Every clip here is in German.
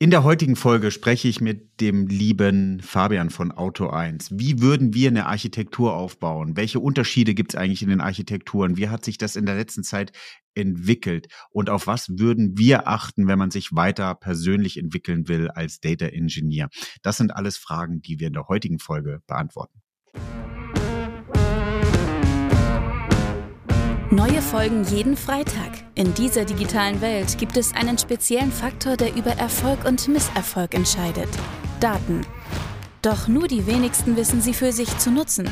In der heutigen Folge spreche ich mit dem lieben Fabian von Auto 1. Wie würden wir eine Architektur aufbauen? Welche Unterschiede gibt es eigentlich in den Architekturen? Wie hat sich das in der letzten Zeit entwickelt? Und auf was würden wir achten, wenn man sich weiter persönlich entwickeln will als Data Engineer? Das sind alles Fragen, die wir in der heutigen Folge beantworten. Neue Folgen jeden Freitag. In dieser digitalen Welt gibt es einen speziellen Faktor, der über Erfolg und Misserfolg entscheidet. Daten. Doch nur die wenigsten wissen sie für sich zu nutzen.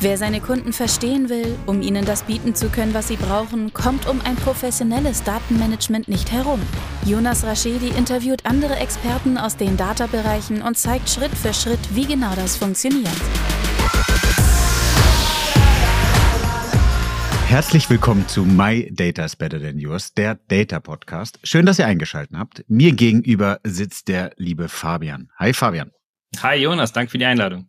Wer seine Kunden verstehen will, um ihnen das bieten zu können, was sie brauchen, kommt um ein professionelles Datenmanagement nicht herum. Jonas Raschedi interviewt andere Experten aus den Data-Bereichen und zeigt Schritt für Schritt, wie genau das funktioniert. Herzlich willkommen zu My Data is Better Than Yours, der Data Podcast. Schön, dass ihr eingeschaltet habt. Mir gegenüber sitzt der liebe Fabian. Hi Fabian. Hi Jonas, danke für die Einladung.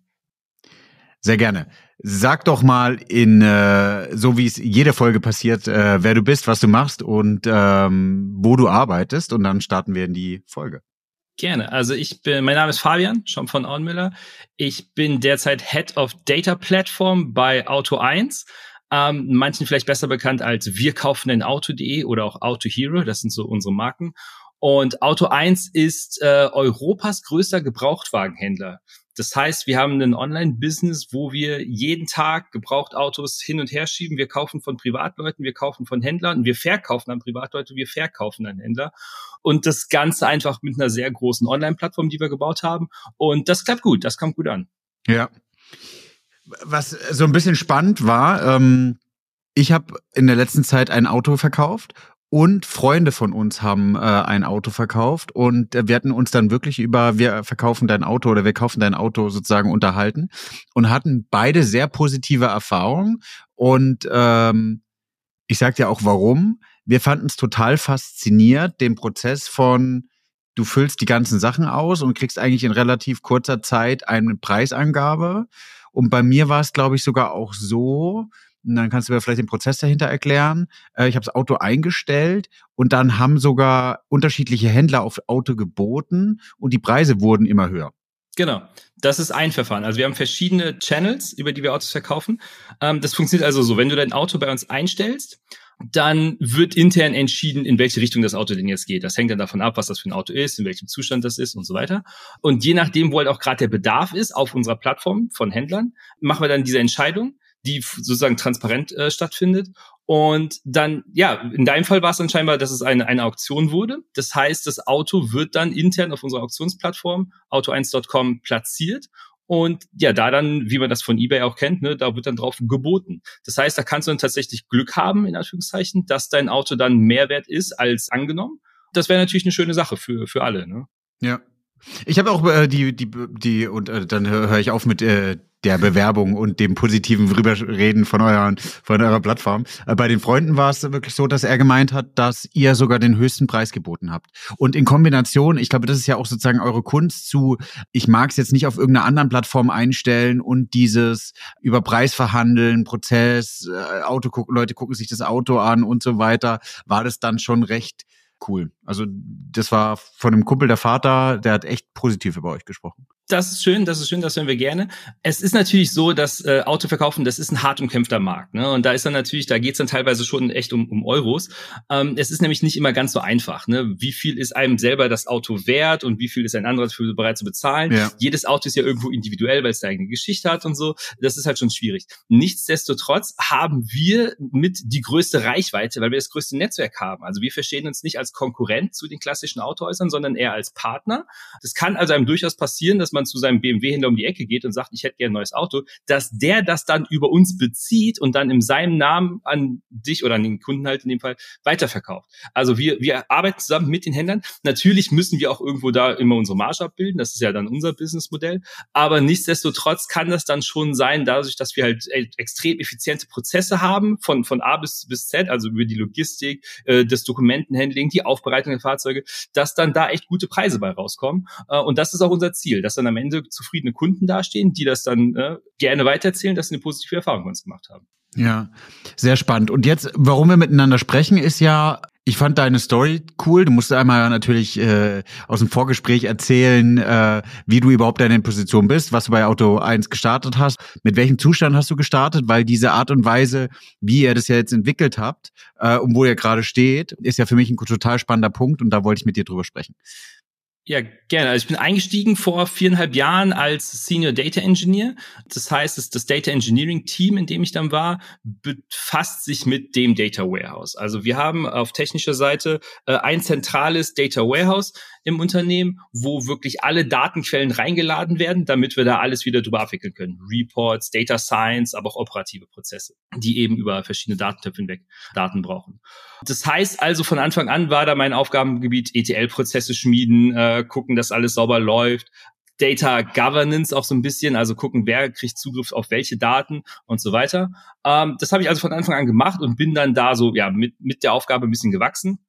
Sehr gerne. Sag doch mal in äh, so wie es jede Folge passiert, äh, wer du bist, was du machst und ähm, wo du arbeitest und dann starten wir in die Folge. Gerne. Also ich bin, mein Name ist Fabian, schon von Auenmüller. Ich bin derzeit Head of Data Platform bei Auto 1 ähm, manchen vielleicht besser bekannt als wir kaufen ein Auto.de oder auch Auto Hero, das sind so unsere Marken. Und Auto 1 ist äh, Europas größter Gebrauchtwagenhändler. Das heißt, wir haben ein Online-Business, wo wir jeden Tag Gebrauchtautos hin und her schieben. Wir kaufen von Privatleuten, wir kaufen von Händlern, wir verkaufen an Privatleute, wir verkaufen an Händler. Und das Ganze einfach mit einer sehr großen Online-Plattform, die wir gebaut haben. Und das klappt gut, das kommt gut an. Ja, was so ein bisschen spannend war, ähm, ich habe in der letzten Zeit ein Auto verkauft und Freunde von uns haben äh, ein Auto verkauft und wir hatten uns dann wirklich über wir verkaufen dein Auto oder wir kaufen dein Auto sozusagen unterhalten und hatten beide sehr positive Erfahrungen und ähm, ich sag dir auch warum. Wir fanden es total fasziniert, den Prozess von du füllst die ganzen Sachen aus und kriegst eigentlich in relativ kurzer Zeit eine Preisangabe und bei mir war es, glaube ich, sogar auch so, und dann kannst du mir vielleicht den Prozess dahinter erklären. Äh, ich habe das Auto eingestellt und dann haben sogar unterschiedliche Händler auf Auto geboten und die Preise wurden immer höher. Genau, das ist ein Verfahren. Also wir haben verschiedene Channels, über die wir Autos verkaufen. Ähm, das funktioniert also so, wenn du dein Auto bei uns einstellst, dann wird intern entschieden, in welche Richtung das Auto denn jetzt geht. Das hängt dann davon ab, was das für ein Auto ist, in welchem Zustand das ist und so weiter. Und je nachdem, wo halt auch gerade der Bedarf ist auf unserer Plattform von Händlern, machen wir dann diese Entscheidung, die sozusagen transparent äh, stattfindet. Und dann, ja, in deinem Fall war es dann scheinbar, dass es eine, eine Auktion wurde. Das heißt, das Auto wird dann intern auf unserer Auktionsplattform auto1.com platziert und ja, da dann, wie man das von eBay auch kennt, ne, da wird dann drauf geboten. Das heißt, da kannst du dann tatsächlich Glück haben, in Anführungszeichen, dass dein Auto dann mehr wert ist als angenommen. Das wäre natürlich eine schöne Sache für, für alle. Ne? Ja. Ich habe auch äh, die, die, die, und äh, dann höre ich auf mit äh, der Bewerbung und dem positiven Rüberreden von euren, von eurer Plattform. Äh, bei den Freunden war es wirklich so, dass er gemeint hat, dass ihr sogar den höchsten Preis geboten habt. Und in Kombination, ich glaube, das ist ja auch sozusagen eure Kunst zu, ich mag es jetzt nicht auf irgendeiner anderen Plattform einstellen und dieses über Preis verhandeln, Prozess, äh, Auto gucken, Leute gucken sich das Auto an und so weiter, war das dann schon recht cool. Also das war von einem Kumpel der Vater, der hat echt positiv über euch gesprochen. Das ist schön, das ist schön, das hören wir gerne. Es ist natürlich so, dass äh, Autoverkaufen, das ist ein hart umkämpfter Markt. Ne? Und da ist dann natürlich, da geht's dann teilweise schon echt um, um Euros. Ähm, es ist nämlich nicht immer ganz so einfach. Ne? Wie viel ist einem selber das Auto wert und wie viel ist ein anderer dafür bereit zu bezahlen? Ja. Jedes Auto ist ja irgendwo individuell, weil es eine eigene Geschichte hat und so. Das ist halt schon schwierig. Nichtsdestotrotz haben wir mit die größte Reichweite, weil wir das größte Netzwerk haben. Also wir verstehen uns nicht als Konkurrent zu den klassischen Autohäusern, sondern eher als Partner. Das kann also einem durchaus passieren, dass man man zu seinem BMW-Händler um die Ecke geht und sagt, ich hätte gerne ein neues Auto, dass der das dann über uns bezieht und dann in seinem Namen an dich oder an den Kunden halt in dem Fall weiterverkauft. Also wir, wir arbeiten zusammen mit den Händlern. Natürlich müssen wir auch irgendwo da immer unsere Marge abbilden. Das ist ja dann unser Businessmodell. Aber nichtsdestotrotz kann das dann schon sein, dadurch, dass wir halt e, extrem effiziente Prozesse haben, von, von A bis, bis Z, also über die Logistik, äh, das Dokumentenhandling, die Aufbereitung der Fahrzeuge, dass dann da echt gute Preise bei rauskommen. Äh, und das ist auch unser Ziel, dass dann am Ende zufriedene Kunden dastehen, die das dann äh, gerne weitererzählen, dass sie eine positive Erfahrung mit uns gemacht haben. Ja, sehr spannend. Und jetzt, warum wir miteinander sprechen, ist ja, Ich fand deine Story cool. Du musst einmal natürlich äh, aus dem Vorgespräch erzählen, äh, wie du überhaupt in Position bist, was du bei Auto 1 gestartet hast, mit welchem Zustand hast du gestartet, weil diese Art und Weise, wie ihr das ja jetzt entwickelt habt äh, und wo ihr gerade steht, ist ja für mich ein total spannender Punkt und da wollte ich mit dir drüber sprechen. Ja, gerne. Also ich bin eingestiegen vor viereinhalb Jahren als Senior Data Engineer. Das heißt, das, das Data Engineering Team, in dem ich dann war, befasst sich mit dem Data Warehouse. Also wir haben auf technischer Seite äh, ein zentrales Data Warehouse im Unternehmen, wo wirklich alle Datenquellen reingeladen werden, damit wir da alles wieder drüber abwickeln können. Reports, Data Science, aber auch operative Prozesse, die eben über verschiedene Datentöpfe hinweg Daten brauchen. Das heißt also, von Anfang an war da mein Aufgabengebiet ETL-Prozesse schmieden, äh, gucken, dass alles sauber läuft, Data Governance auch so ein bisschen, also gucken, wer kriegt Zugriff auf welche Daten und so weiter. Ähm, das habe ich also von Anfang an gemacht und bin dann da so ja mit, mit der Aufgabe ein bisschen gewachsen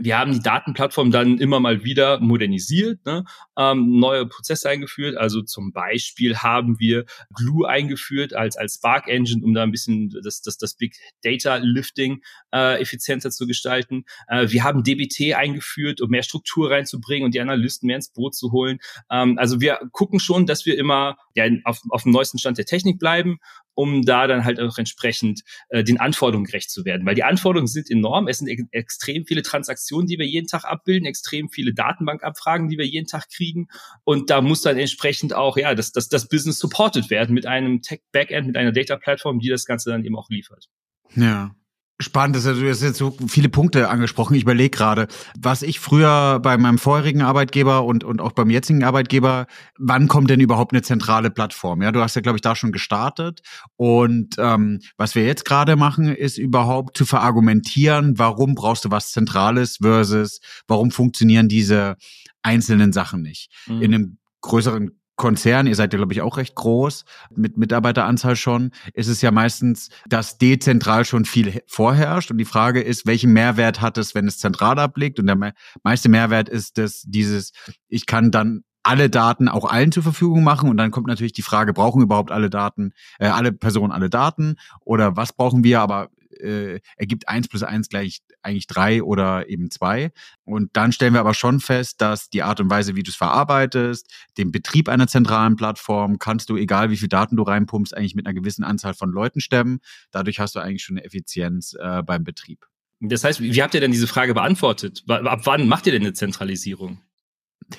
wir haben die Datenplattform dann immer mal wieder modernisiert, ne? ähm, neue Prozesse eingeführt. Also zum Beispiel haben wir Glue eingeführt als, als Spark Engine, um da ein bisschen das, das, das Big Data Lifting äh, effizienter zu gestalten. Äh, wir haben DBT eingeführt, um mehr Struktur reinzubringen und die Analysten mehr ins Boot zu holen. Ähm, also wir gucken schon, dass wir immer ja, auf, auf dem neuesten Stand der Technik bleiben um da dann halt auch entsprechend äh, den Anforderungen gerecht zu werden. Weil die Anforderungen sind enorm. Es sind e extrem viele Transaktionen, die wir jeden Tag abbilden, extrem viele Datenbankabfragen, die wir jeden Tag kriegen. Und da muss dann entsprechend auch, ja, das, das, das Business supported werden mit einem Tech-Backend, mit einer Data-Plattform, die das Ganze dann eben auch liefert. Ja. Spannend, dass du hast jetzt so viele Punkte angesprochen. Ich überlege gerade, was ich früher bei meinem vorherigen Arbeitgeber und, und auch beim jetzigen Arbeitgeber, wann kommt denn überhaupt eine zentrale Plattform? Ja, du hast ja, glaube ich, da schon gestartet. Und ähm, was wir jetzt gerade machen, ist überhaupt zu verargumentieren, warum brauchst du was Zentrales versus warum funktionieren diese einzelnen Sachen nicht. Mhm. In einem größeren Konzern, ihr seid ja, glaube ich, auch recht groß, mit Mitarbeiteranzahl schon, ist es ja meistens, dass dezentral schon viel vorherrscht. Und die Frage ist, welchen Mehrwert hat es, wenn es zentral ablegt? Und der meiste Mehrwert ist dass dieses, ich kann dann alle Daten auch allen zur Verfügung machen. Und dann kommt natürlich die Frage, brauchen überhaupt alle Daten, äh, alle Personen alle Daten? Oder was brauchen wir? Aber äh, ergibt eins plus eins gleich eigentlich drei oder eben zwei. Und dann stellen wir aber schon fest, dass die Art und Weise, wie du es verarbeitest, den Betrieb einer zentralen Plattform, kannst du, egal wie viel Daten du reinpumpst, eigentlich mit einer gewissen Anzahl von Leuten stemmen. Dadurch hast du eigentlich schon eine Effizienz äh, beim Betrieb. Das heißt, wie habt ihr denn diese Frage beantwortet? Ab wann macht ihr denn eine Zentralisierung?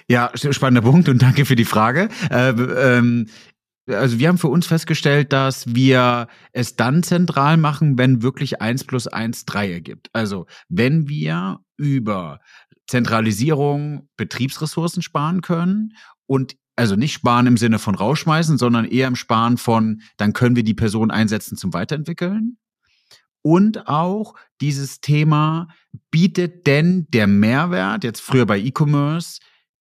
Ja, spannender Punkt und danke für die Frage. Äh, ähm, also wir haben für uns festgestellt, dass wir es dann zentral machen, wenn wirklich eins plus eins drei ergibt. Also wenn wir über Zentralisierung Betriebsressourcen sparen können und also nicht sparen im Sinne von rausschmeißen, sondern eher im Sparen von, dann können wir die Person einsetzen zum Weiterentwickeln. Und auch dieses Thema, bietet denn der Mehrwert, jetzt früher bei E-Commerce,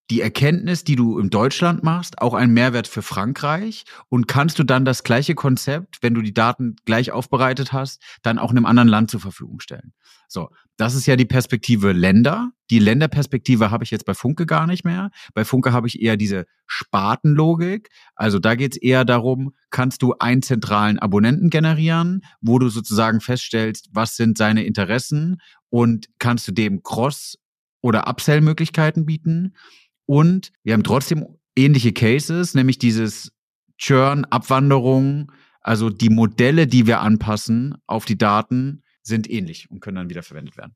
die Erkenntnis, die du in Deutschland machst, auch ein Mehrwert für Frankreich? Und kannst du dann das gleiche Konzept, wenn du die Daten gleich aufbereitet hast, dann auch einem anderen Land zur Verfügung stellen? So, das ist ja die Perspektive Länder. Die Länderperspektive habe ich jetzt bei Funke gar nicht mehr. Bei Funke habe ich eher diese Spartenlogik. Also da geht es eher darum, kannst du einen zentralen Abonnenten generieren, wo du sozusagen feststellst, was sind seine Interessen und kannst du dem Cross- oder Upsell-Möglichkeiten bieten und wir haben trotzdem ähnliche Cases, nämlich dieses Churn, Abwanderung, also die Modelle, die wir anpassen auf die Daten, sind ähnlich und können dann wieder verwendet werden.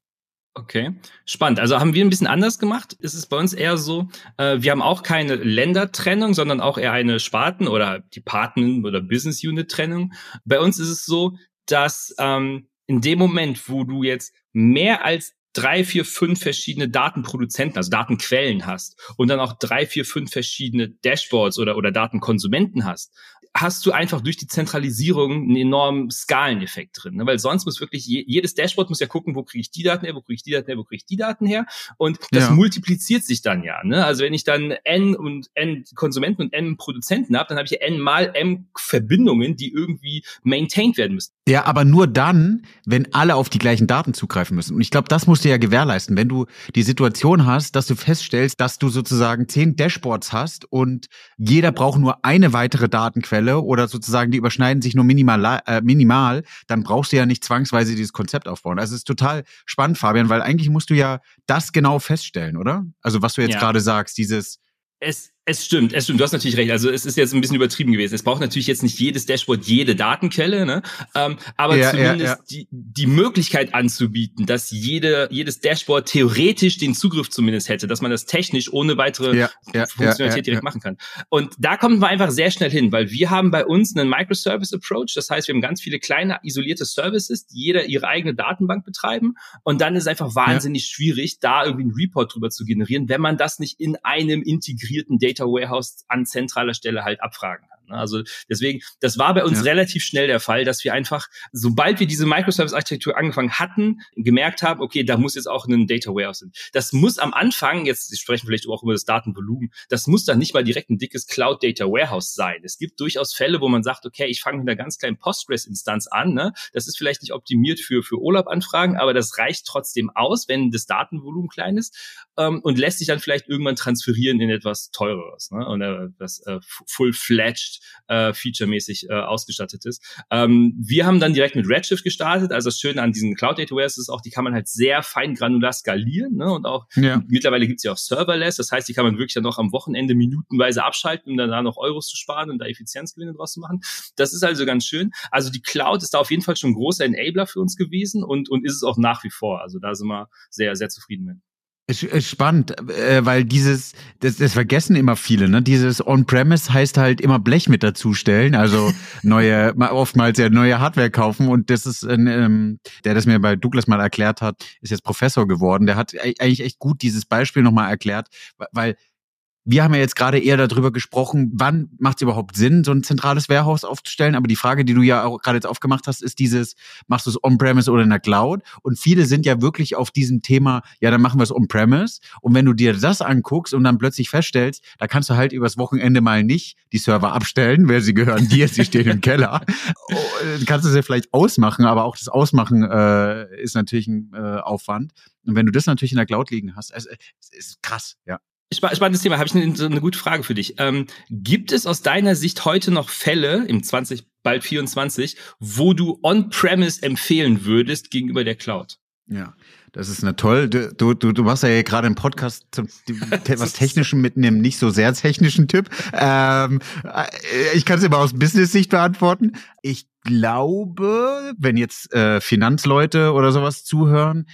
Okay, spannend. Also haben wir ein bisschen anders gemacht. Es ist bei uns eher so, äh, wir haben auch keine Ländertrennung, sondern auch eher eine Sparten- oder Department- oder Business Unit-Trennung. Bei uns ist es so, dass ähm, in dem Moment, wo du jetzt mehr als drei, vier, fünf verschiedene Datenproduzenten, also Datenquellen hast und dann auch drei, vier, fünf verschiedene Dashboards oder, oder Datenkonsumenten hast, hast du einfach durch die Zentralisierung einen enormen Skaleneffekt drin. Ne? Weil sonst muss wirklich, je, jedes Dashboard muss ja gucken, wo kriege ich die Daten her, wo kriege ich die Daten her, wo kriege ich die Daten her. Und das ja. multipliziert sich dann ja. Ne? Also wenn ich dann N und N Konsumenten und N Produzenten habe, dann habe ich N mal M Verbindungen, die irgendwie maintained werden müssen. Ja, aber nur dann, wenn alle auf die gleichen Daten zugreifen müssen. Und ich glaube, das musst du ja gewährleisten. Wenn du die Situation hast, dass du feststellst, dass du sozusagen zehn Dashboards hast und jeder braucht nur eine weitere Datenquelle Datenquelle oder sozusagen die überschneiden sich nur minimal, äh, minimal, dann brauchst du ja nicht zwangsweise dieses Konzept aufbauen. Also es ist total spannend, Fabian, weil eigentlich musst du ja das genau feststellen, oder? Also was du jetzt ja. gerade sagst, dieses es, es stimmt, es stimmt, du hast natürlich recht. Also es ist jetzt ein bisschen übertrieben gewesen. Es braucht natürlich jetzt nicht jedes Dashboard jede Datenquelle, ne? Ähm, aber ja, zumindest ja, ja. Die, die Möglichkeit anzubieten, dass jede, jedes Dashboard theoretisch den Zugriff zumindest hätte, dass man das technisch ohne weitere Funktionalität direkt machen kann. Und da kommen wir einfach sehr schnell hin, weil wir haben bei uns einen Microservice-Approach. Das heißt, wir haben ganz viele kleine isolierte Services, die jeder ihre eigene Datenbank betreiben. Und dann ist es einfach wahnsinnig schwierig, da irgendwie einen Report drüber zu generieren, wenn man das nicht in einem integrierten Data Data Warehouse an zentraler Stelle halt abfragen kann. Ne? Also deswegen, das war bei uns ja. relativ schnell der Fall, dass wir einfach, sobald wir diese Microservice-Architektur angefangen hatten, gemerkt haben, okay, da muss jetzt auch ein Data Warehouse sein. Das muss am Anfang, jetzt Sie sprechen vielleicht auch über das Datenvolumen, das muss dann nicht mal direkt ein dickes Cloud Data Warehouse sein. Es gibt durchaus Fälle, wo man sagt, okay, ich fange mit einer ganz kleinen Postgres-Instanz an. Ne? Das ist vielleicht nicht optimiert für, für Urlaubanfragen, aber das reicht trotzdem aus, wenn das Datenvolumen klein ist ähm, und lässt sich dann vielleicht irgendwann transferieren in etwas teureres ne? und äh, das äh, full-fledged äh, featuremäßig äh, ausgestattet ist. Ähm, wir haben dann direkt mit Redshift gestartet. Also das Schöne an diesen Cloud Data Warehouse ist auch, die kann man halt sehr fein granular skalieren ne? und auch ja. mittlerweile gibt's ja auch Serverless. Das heißt, die kann man wirklich dann noch am Wochenende minutenweise abschalten, um dann da noch Euros zu sparen und da Effizienzgewinne draus zu machen. Das ist also ganz schön. Also die Cloud ist da auf jeden Fall schon ein großer Enabler für uns gewesen und, und ist es auch nach wie vor. Also da sind wir sehr, sehr zufrieden mit. Ist spannend, äh, weil dieses, das, das vergessen immer viele, ne? Dieses On-Premise heißt halt immer Blech mit dazustellen, also neue, oftmals ja neue Hardware kaufen und das ist, ein, ähm, der das mir bei Douglas mal erklärt hat, ist jetzt Professor geworden. Der hat eigentlich echt gut dieses Beispiel nochmal erklärt, weil wir haben ja jetzt gerade eher darüber gesprochen, wann macht es überhaupt Sinn, so ein zentrales Warehouse aufzustellen. Aber die Frage, die du ja auch gerade jetzt aufgemacht hast, ist dieses, machst du es on-premise oder in der Cloud? Und viele sind ja wirklich auf diesem Thema, ja, dann machen wir es on-premise. Und wenn du dir das anguckst und dann plötzlich feststellst, da kannst du halt übers Wochenende mal nicht die Server abstellen, weil sie gehören dir, sie stehen im Keller. Oh, kannst du sie vielleicht ausmachen, aber auch das Ausmachen äh, ist natürlich ein äh, Aufwand. Und wenn du das natürlich in der Cloud liegen hast, es, es ist krass, ja. Spannendes Thema. Habe ich eine, eine, gute Frage für dich. Ähm, gibt es aus deiner Sicht heute noch Fälle im 20, bald 24, wo du On-Premise empfehlen würdest gegenüber der Cloud? Ja, das ist eine toll. Du, du, du machst ja gerade im Podcast zum, was Technischen mit einem nicht so sehr technischen Tipp. Ähm, äh, ich kann es immer aus Business-Sicht beantworten. Ich glaube, wenn jetzt äh, Finanzleute oder sowas zuhören,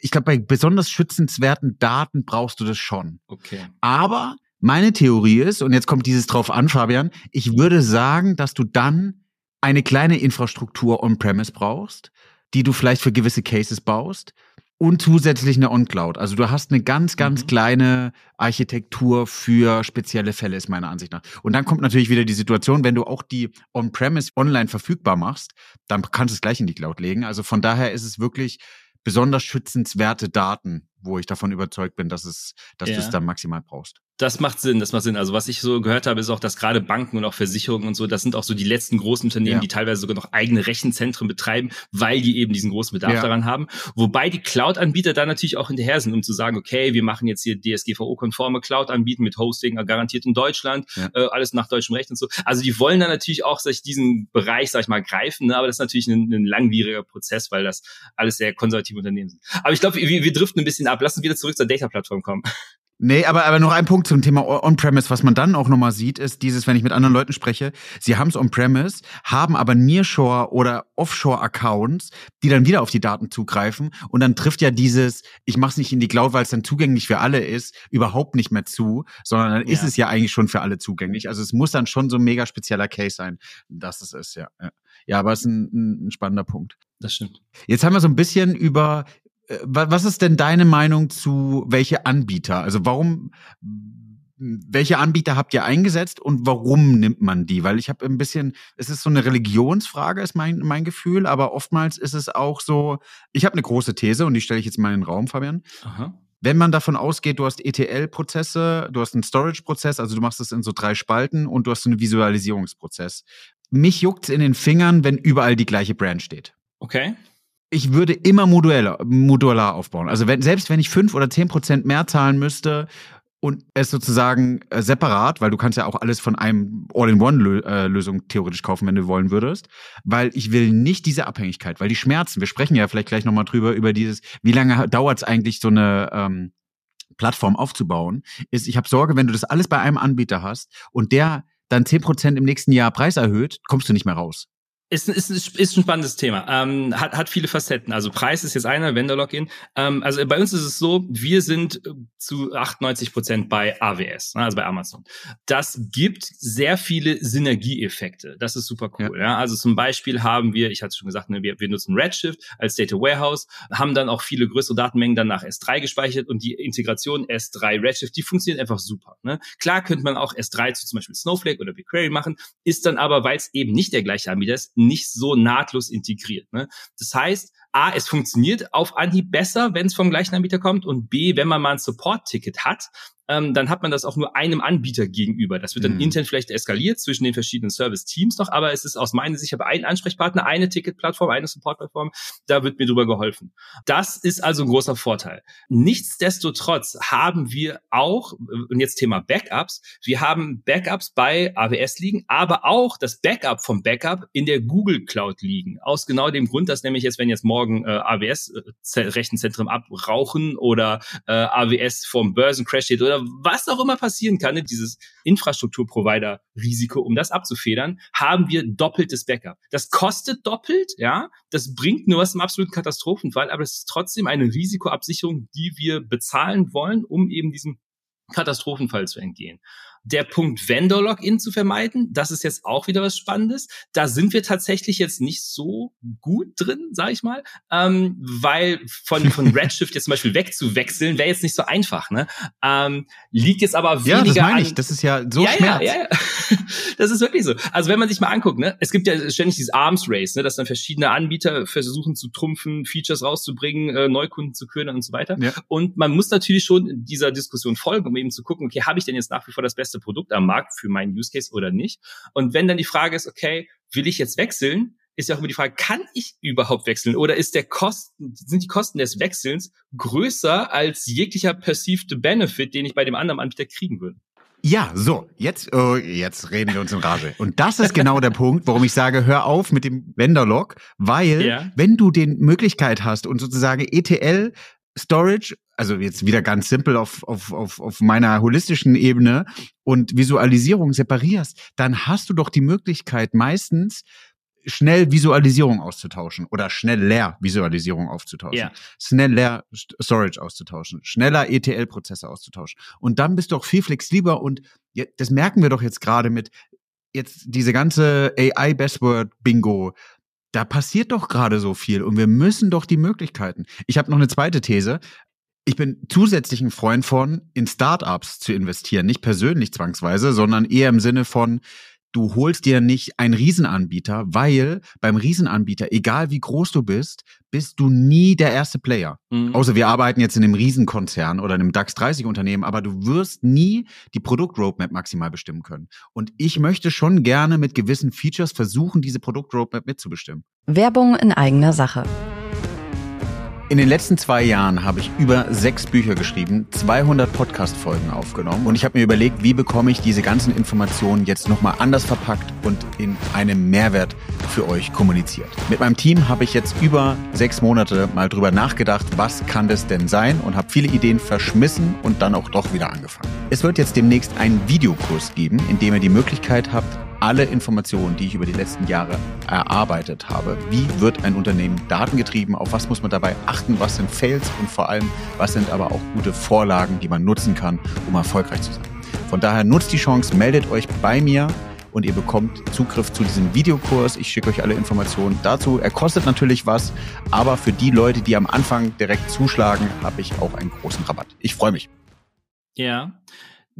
ich glaube, bei besonders schützenswerten Daten brauchst du das schon. Okay. Aber meine Theorie ist, und jetzt kommt dieses drauf an, Fabian, ich würde sagen, dass du dann eine kleine Infrastruktur on-premise brauchst, die du vielleicht für gewisse Cases baust und zusätzlich eine On-Cloud. Also du hast eine ganz, ganz mhm. kleine Architektur für spezielle Fälle, ist meiner Ansicht nach. Und dann kommt natürlich wieder die Situation, wenn du auch die On-Premise online verfügbar machst, dann kannst du es gleich in die Cloud legen. Also von daher ist es wirklich besonders schützenswerte Daten, wo ich davon überzeugt bin, dass es, dass ja. du es dann maximal brauchst. Das macht Sinn, das macht Sinn. Also was ich so gehört habe, ist auch, dass gerade Banken und auch Versicherungen und so, das sind auch so die letzten großen Unternehmen, ja. die teilweise sogar noch eigene Rechenzentren betreiben, weil die eben diesen großen Bedarf ja. daran haben. Wobei die Cloud-Anbieter da natürlich auch hinterher sind, um zu sagen, okay, wir machen jetzt hier DSGVO-konforme Cloud anbieten mit Hosting garantiert in Deutschland, ja. äh, alles nach deutschem Recht und so. Also die wollen dann natürlich auch sich diesen Bereich, sag ich mal, greifen, ne? aber das ist natürlich ein, ein langwieriger Prozess, weil das alles sehr konservative Unternehmen sind. Aber ich glaube, wir, wir driften ein bisschen ab. Lass uns wieder zurück zur Data-Plattform kommen. Nee, aber, aber noch ein Punkt zum Thema On-Premise, was man dann auch nochmal sieht, ist dieses, wenn ich mit anderen Leuten spreche, sie haben es On-Premise, haben aber Nearshore oder Offshore-Accounts, die dann wieder auf die Daten zugreifen und dann trifft ja dieses, ich mache es nicht in die Cloud, weil es dann zugänglich für alle ist, überhaupt nicht mehr zu, sondern dann ja. ist es ja eigentlich schon für alle zugänglich. Also es muss dann schon so ein mega spezieller Case sein, dass es ist, ja. Ja, aber es ist ein, ein spannender Punkt. Das stimmt. Jetzt haben wir so ein bisschen über was ist denn deine Meinung zu welche Anbieter? Also warum, welche Anbieter habt ihr eingesetzt und warum nimmt man die? Weil ich habe ein bisschen, es ist so eine Religionsfrage, ist mein, mein Gefühl, aber oftmals ist es auch so, ich habe eine große These und die stelle ich jetzt mal in den Raum, Fabian. Aha. Wenn man davon ausgeht, du hast ETL-Prozesse, du hast einen Storage-Prozess, also du machst es in so drei Spalten und du hast einen Visualisierungsprozess. Mich juckt's in den Fingern, wenn überall die gleiche Brand steht. Okay ich würde immer modular, modular aufbauen. Also wenn, selbst wenn ich fünf oder zehn Prozent mehr zahlen müsste, und es sozusagen äh, separat, weil du kannst ja auch alles von einem All-in-One-Lösung äh, theoretisch kaufen, wenn du wollen würdest, weil ich will nicht diese Abhängigkeit, weil die Schmerzen, wir sprechen ja vielleicht gleich nochmal drüber, über dieses, wie lange dauert es eigentlich, so eine ähm, Plattform aufzubauen, ist, ich habe Sorge, wenn du das alles bei einem Anbieter hast und der dann zehn Prozent im nächsten Jahr Preis erhöht, kommst du nicht mehr raus. Ist, ist, ist ein spannendes Thema. Ähm, hat, hat viele Facetten. Also Preis ist jetzt einer, Vendor-Login. Ähm, also bei uns ist es so, wir sind äh, zu 98 Prozent bei AWS, ne, also bei Amazon. Das gibt sehr viele Synergieeffekte. Das ist super cool. Ja. ja. Also zum Beispiel haben wir, ich hatte schon gesagt, ne, wir, wir nutzen Redshift als Data Warehouse, haben dann auch viele größere Datenmengen dann nach S3 gespeichert und die Integration S3 Redshift, die funktioniert einfach super. Ne? Klar könnte man auch S3 zu zum Beispiel Snowflake oder BigQuery machen, ist dann aber, weil es eben nicht der gleiche Anbieter ist, nicht so nahtlos integriert. Ne? Das heißt, A, es funktioniert auf Anhieb besser, wenn es vom gleichen Anbieter kommt und B, wenn man mal ein Support-Ticket hat, ähm, dann hat man das auch nur einem Anbieter gegenüber. Das wird dann mhm. intern vielleicht eskaliert zwischen den verschiedenen Service-Teams noch, aber es ist aus meiner Sicht, ich habe einen Ansprechpartner, eine Ticket-Plattform, eine Support-Plattform, da wird mir drüber geholfen. Das ist also ein großer Vorteil. Nichtsdestotrotz haben wir auch, und jetzt Thema Backups, wir haben Backups bei AWS liegen, aber auch das Backup vom Backup in der Google Cloud liegen. Aus genau dem Grund, dass nämlich jetzt, wenn jetzt morgen äh, AWS-Rechenzentren äh, abrauchen oder äh, AWS vom Börsencrash steht oder was auch immer passieren kann, ne, dieses Infrastrukturprovider-Risiko, um das abzufedern, haben wir doppeltes Backup. Das kostet doppelt, ja, das bringt nur was im absoluten Katastrophenfall, aber es ist trotzdem eine Risikoabsicherung, die wir bezahlen wollen, um eben diesem Katastrophenfall zu entgehen. Der Punkt Vendor-Login zu vermeiden, das ist jetzt auch wieder was Spannendes. Da sind wir tatsächlich jetzt nicht so gut drin, sage ich mal, ähm, weil von, von Redshift jetzt zum Beispiel wegzuwechseln, wäre jetzt nicht so einfach. Ne? Ähm, liegt jetzt aber weniger Ja, das meine ich. Das ist ja so ja, Schmerz. Ja, ja, ja. Das ist wirklich so. Also wenn man sich mal anguckt, ne, es gibt ja ständig dieses Arms Race, ne, dass dann verschiedene Anbieter versuchen zu trumpfen, Features rauszubringen, äh, Neukunden zu ködern und so weiter. Ja. Und man muss natürlich schon dieser Diskussion folgen, um eben zu gucken, okay, habe ich denn jetzt nach wie vor das beste Produkt am Markt für meinen Use Case oder nicht? Und wenn dann die Frage ist, okay, will ich jetzt wechseln? Ist ja auch immer die Frage, kann ich überhaupt wechseln? Oder ist der Kosten, sind die Kosten des Wechselns größer als jeglicher perceived Benefit, den ich bei dem anderen Anbieter kriegen würde? Ja, so, jetzt, oh, jetzt reden wir uns in Rage. Und das ist genau der Punkt, warum ich sage, hör auf mit dem Vendor-Log, weil ja. wenn du den Möglichkeit hast und sozusagen ETL Storage, also jetzt wieder ganz simpel auf, auf, auf, auf meiner holistischen Ebene und Visualisierung separierst, dann hast du doch die Möglichkeit meistens schnell Visualisierung auszutauschen oder schnell leer Visualisierung aufzutauschen, yeah. schnell leer Storage auszutauschen, schneller ETL-Prozesse auszutauschen. Und dann bist du auch viel flexibler und das merken wir doch jetzt gerade mit jetzt diese ganze AI-Bestword-Bingo, da passiert doch gerade so viel und wir müssen doch die Möglichkeiten. Ich habe noch eine zweite These. Ich bin zusätzlich ein Freund von, in Startups zu investieren. Nicht persönlich zwangsweise, sondern eher im Sinne von, du holst dir nicht einen Riesenanbieter, weil beim Riesenanbieter, egal wie groß du bist, bist du nie der erste Player. Mhm. Außer wir arbeiten jetzt in einem Riesenkonzern oder einem DAX 30 Unternehmen, aber du wirst nie die Produktroadmap maximal bestimmen können. Und ich möchte schon gerne mit gewissen Features versuchen, diese Produktroadmap mitzubestimmen. Werbung in eigener Sache. In den letzten zwei Jahren habe ich über sechs Bücher geschrieben, 200 Podcast-Folgen aufgenommen und ich habe mir überlegt, wie bekomme ich diese ganzen Informationen jetzt nochmal anders verpackt und in einem Mehrwert für euch kommuniziert. Mit meinem Team habe ich jetzt über sechs Monate mal drüber nachgedacht, was kann das denn sein und habe viele Ideen verschmissen und dann auch doch wieder angefangen. Es wird jetzt demnächst einen Videokurs geben, in dem ihr die Möglichkeit habt, alle Informationen, die ich über die letzten Jahre erarbeitet habe. Wie wird ein Unternehmen datengetrieben? Auf was muss man dabei achten? Was sind Fails? Und vor allem, was sind aber auch gute Vorlagen, die man nutzen kann, um erfolgreich zu sein? Von daher nutzt die Chance, meldet euch bei mir und ihr bekommt Zugriff zu diesem Videokurs. Ich schicke euch alle Informationen dazu. Er kostet natürlich was, aber für die Leute, die am Anfang direkt zuschlagen, habe ich auch einen großen Rabatt. Ich freue mich. Ja.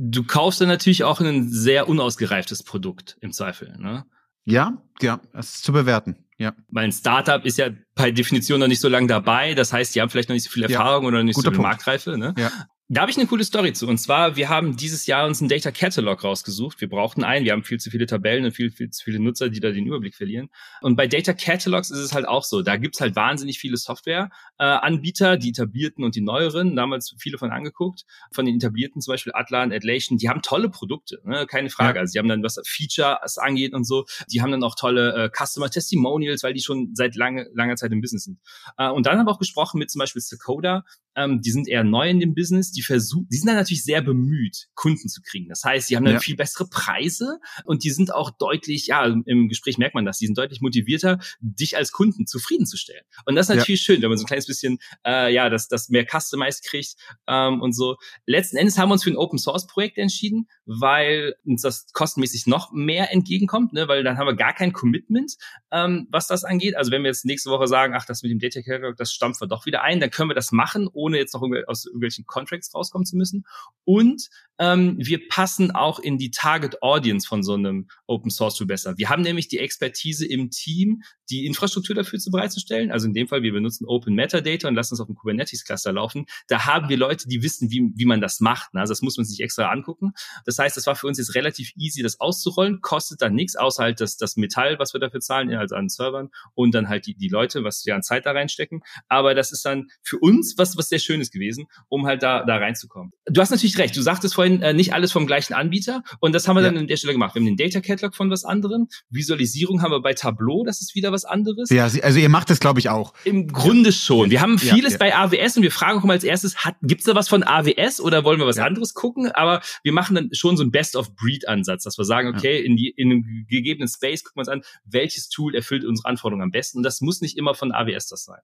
Du kaufst dann natürlich auch ein sehr unausgereiftes Produkt im Zweifel, ne? Ja, ja, es ist zu bewerten. Ja. Weil ein Startup ist ja per Definition noch nicht so lange dabei. Das heißt, die haben vielleicht noch nicht so viel Erfahrung ja, oder nicht so viel Marktreife. Ne? Ja. Da habe ich eine coole Story zu. Und zwar, wir haben dieses Jahr uns einen Data Catalog rausgesucht. Wir brauchten einen. Wir haben viel zu viele Tabellen und viel, viel zu viele Nutzer, die da den Überblick verlieren. Und bei Data Catalogs ist es halt auch so. Da gibt's halt wahnsinnig viele Software-Anbieter, die etablierten und die neueren. Damals viele von angeguckt. Von den etablierten zum Beispiel Atlan, Adlation. Die haben tolle Produkte, ne? keine Frage. Ja. Also die haben dann, was Features angeht und so. Die haben dann auch tolle äh, Customer Testimonials, weil die schon seit lange, langer Zeit im Business sind. Äh, und dann haben wir auch gesprochen mit zum Beispiel Secoda. Ähm, die sind eher neu in dem Business die versuchen, die sind dann natürlich sehr bemüht, Kunden zu kriegen. Das heißt, die haben dann ja. viel bessere Preise und die sind auch deutlich, ja, im Gespräch merkt man das, die sind deutlich motivierter, dich als Kunden zufriedenzustellen. Und das ist natürlich ja. schön, wenn man so ein kleines bisschen, äh, ja, das, das mehr customized kriegt ähm, und so. Letzten Endes haben wir uns für ein Open Source Projekt entschieden, weil uns das kostenmäßig noch mehr entgegenkommt, ne, weil dann haben wir gar kein Commitment, ähm, was das angeht. Also wenn wir jetzt nächste Woche sagen, ach, das mit dem Data Catalog, das stampfen wir doch wieder ein, dann können wir das machen, ohne jetzt noch aus irgendwelchen Contracts Text rauskommen zu müssen. Und ähm, wir passen auch in die Target Audience von so einem Open Source Tool besser. Wir haben nämlich die Expertise im Team, die Infrastruktur dafür zu bereitzustellen. Also in dem Fall, wir benutzen Open Metadata und lassen es auf dem Kubernetes Cluster laufen. Da haben wir Leute, die wissen, wie, wie man das macht. Also das muss man sich extra angucken. Das heißt, das war für uns jetzt relativ easy, das auszurollen, kostet dann nichts, außer halt das, das Metall, was wir dafür zahlen, also an Servern und dann halt die, die Leute, was wir an Zeit da reinstecken. Aber das ist dann für uns was, was sehr Schönes gewesen, um halt da, da reinzukommen. Du hast natürlich recht. Du sagtest vorhin, äh, nicht alles vom gleichen Anbieter. Und das haben wir ja. dann an der Stelle gemacht. Wir haben den Data Catalog von was anderem. Visualisierung haben wir bei Tableau. Das ist wieder was anderes. Ja, also ihr macht das, glaube ich, auch. Im Grunde schon. Wir haben vieles ja, ja. bei AWS und wir fragen auch mal als erstes, gibt es da was von AWS oder wollen wir was anderes gucken? Aber wir machen dann schon so einen Best-of-Breed-Ansatz, dass wir sagen, okay, in, die, in einem gegebenen Space gucken wir uns an, welches Tool erfüllt unsere Anforderungen am besten. Und das muss nicht immer von AWS das sein.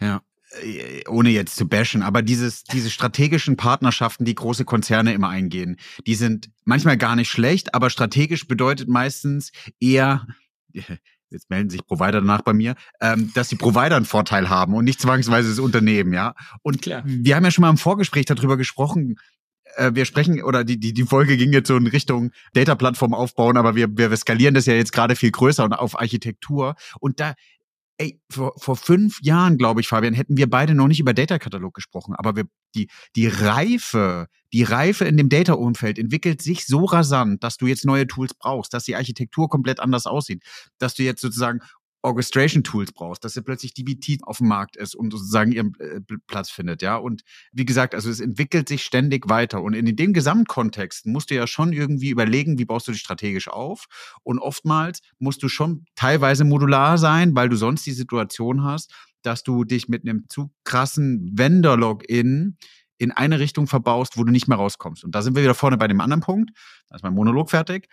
Ja. Ohne jetzt zu bashen, aber dieses, diese strategischen Partnerschaften, die große Konzerne immer eingehen, die sind manchmal gar nicht schlecht, aber strategisch bedeutet meistens eher, jetzt melden sich Provider danach bei mir, ähm, dass die Provider einen Vorteil haben und nicht zwangsweise das Unternehmen, ja. Und Klar. wir haben ja schon mal im Vorgespräch darüber gesprochen, äh, wir sprechen, oder die, die, die Folge ging jetzt so in Richtung Data-Plattform aufbauen, aber wir, wir skalieren das ja jetzt gerade viel größer und auf Architektur. Und da ey, vor, vor fünf Jahren, glaube ich, Fabian, hätten wir beide noch nicht über Data-Katalog gesprochen. Aber wir, die, die Reife, die Reife in dem Data-Umfeld entwickelt sich so rasant, dass du jetzt neue Tools brauchst, dass die Architektur komplett anders aussieht, dass du jetzt sozusagen Orchestration Tools brauchst, dass ja plötzlich DBT auf dem Markt ist und sozusagen ihren äh, Platz findet, ja. Und wie gesagt, also es entwickelt sich ständig weiter. Und in dem Gesamtkontext musst du ja schon irgendwie überlegen, wie baust du dich strategisch auf. Und oftmals musst du schon teilweise modular sein, weil du sonst die Situation hast, dass du dich mit einem zu krassen Vendor-Login in eine Richtung verbaust, wo du nicht mehr rauskommst. Und da sind wir wieder vorne bei dem anderen Punkt. Da ist mein Monolog fertig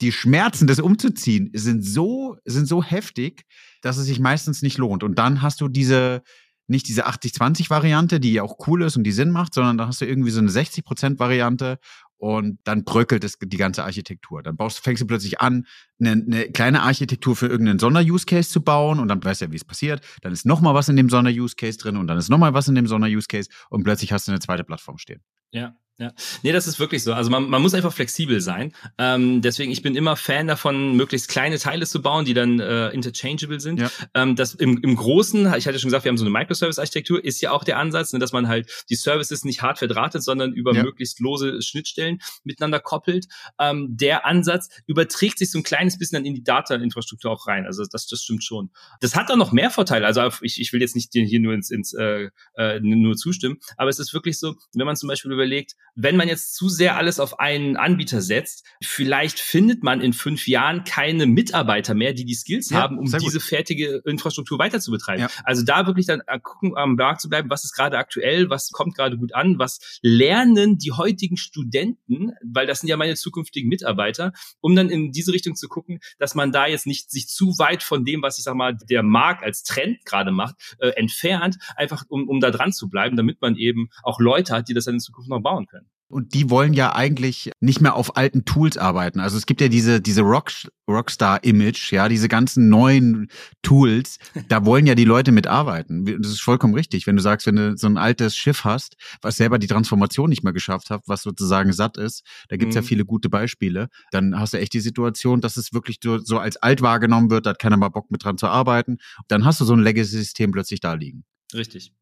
die Schmerzen, das umzuziehen, sind so, sind so heftig, dass es sich meistens nicht lohnt. Und dann hast du diese, nicht diese 80-20-Variante, die auch cool ist und die Sinn macht, sondern dann hast du irgendwie so eine 60%-Variante und dann bröckelt es die ganze Architektur. Dann baust, fängst du plötzlich an, eine, eine kleine Architektur für irgendeinen Sonder-Use-Case zu bauen und dann weißt du ja, wie es passiert. Dann ist noch mal was in dem Sonder-Use-Case drin und dann ist noch mal was in dem Sonder-Use-Case und plötzlich hast du eine zweite Plattform stehen. Ja, ja, nee, das ist wirklich so. Also man, man muss einfach flexibel sein. Ähm, deswegen, ich bin immer Fan davon, möglichst kleine Teile zu bauen, die dann äh, interchangeable sind. Ja. Ähm, das im, im Großen, ich hatte schon gesagt, wir haben so eine Microservice-Architektur, ist ja auch der Ansatz, ne, dass man halt die Services nicht hart verdrahtet, sondern über ja. möglichst lose Schnittstellen miteinander koppelt. Ähm, der Ansatz überträgt sich so ein kleines bisschen dann in die Data-Infrastruktur auch rein. Also das, das stimmt schon. Das hat auch noch mehr Vorteile. Also ich, ich will jetzt nicht hier nur ins, ins äh, äh, nur zustimmen, aber es ist wirklich so, wenn man zum Beispiel überlegt, wenn man jetzt zu sehr alles auf einen Anbieter setzt, vielleicht findet man in fünf Jahren keine Mitarbeiter mehr, die die Skills ja, haben, um diese fertige Infrastruktur weiter zu betreiben. Ja. Also da wirklich dann gucken, am Markt zu bleiben, was ist gerade aktuell, was kommt gerade gut an, was lernen die heutigen Studenten, weil das sind ja meine zukünftigen Mitarbeiter, um dann in diese Richtung zu gucken, dass man da jetzt nicht sich zu weit von dem, was ich sag mal, der Markt als Trend gerade macht, äh, entfernt, einfach um, um da dran zu bleiben, damit man eben auch Leute hat, die das dann in Zukunft noch bauen können. Und die wollen ja eigentlich nicht mehr auf alten Tools arbeiten. Also es gibt ja diese, diese Rock, Rockstar-Image, ja, diese ganzen neuen Tools, da wollen ja die Leute mitarbeiten. Das ist vollkommen richtig. Wenn du sagst, wenn du so ein altes Schiff hast, was selber die Transformation nicht mehr geschafft hat, was sozusagen satt ist, da gibt's mhm. ja viele gute Beispiele, dann hast du echt die Situation, dass es wirklich so, so als alt wahrgenommen wird, da hat keiner mal Bock mit dran zu arbeiten. Dann hast du so ein Legacy-System plötzlich da liegen. Richtig.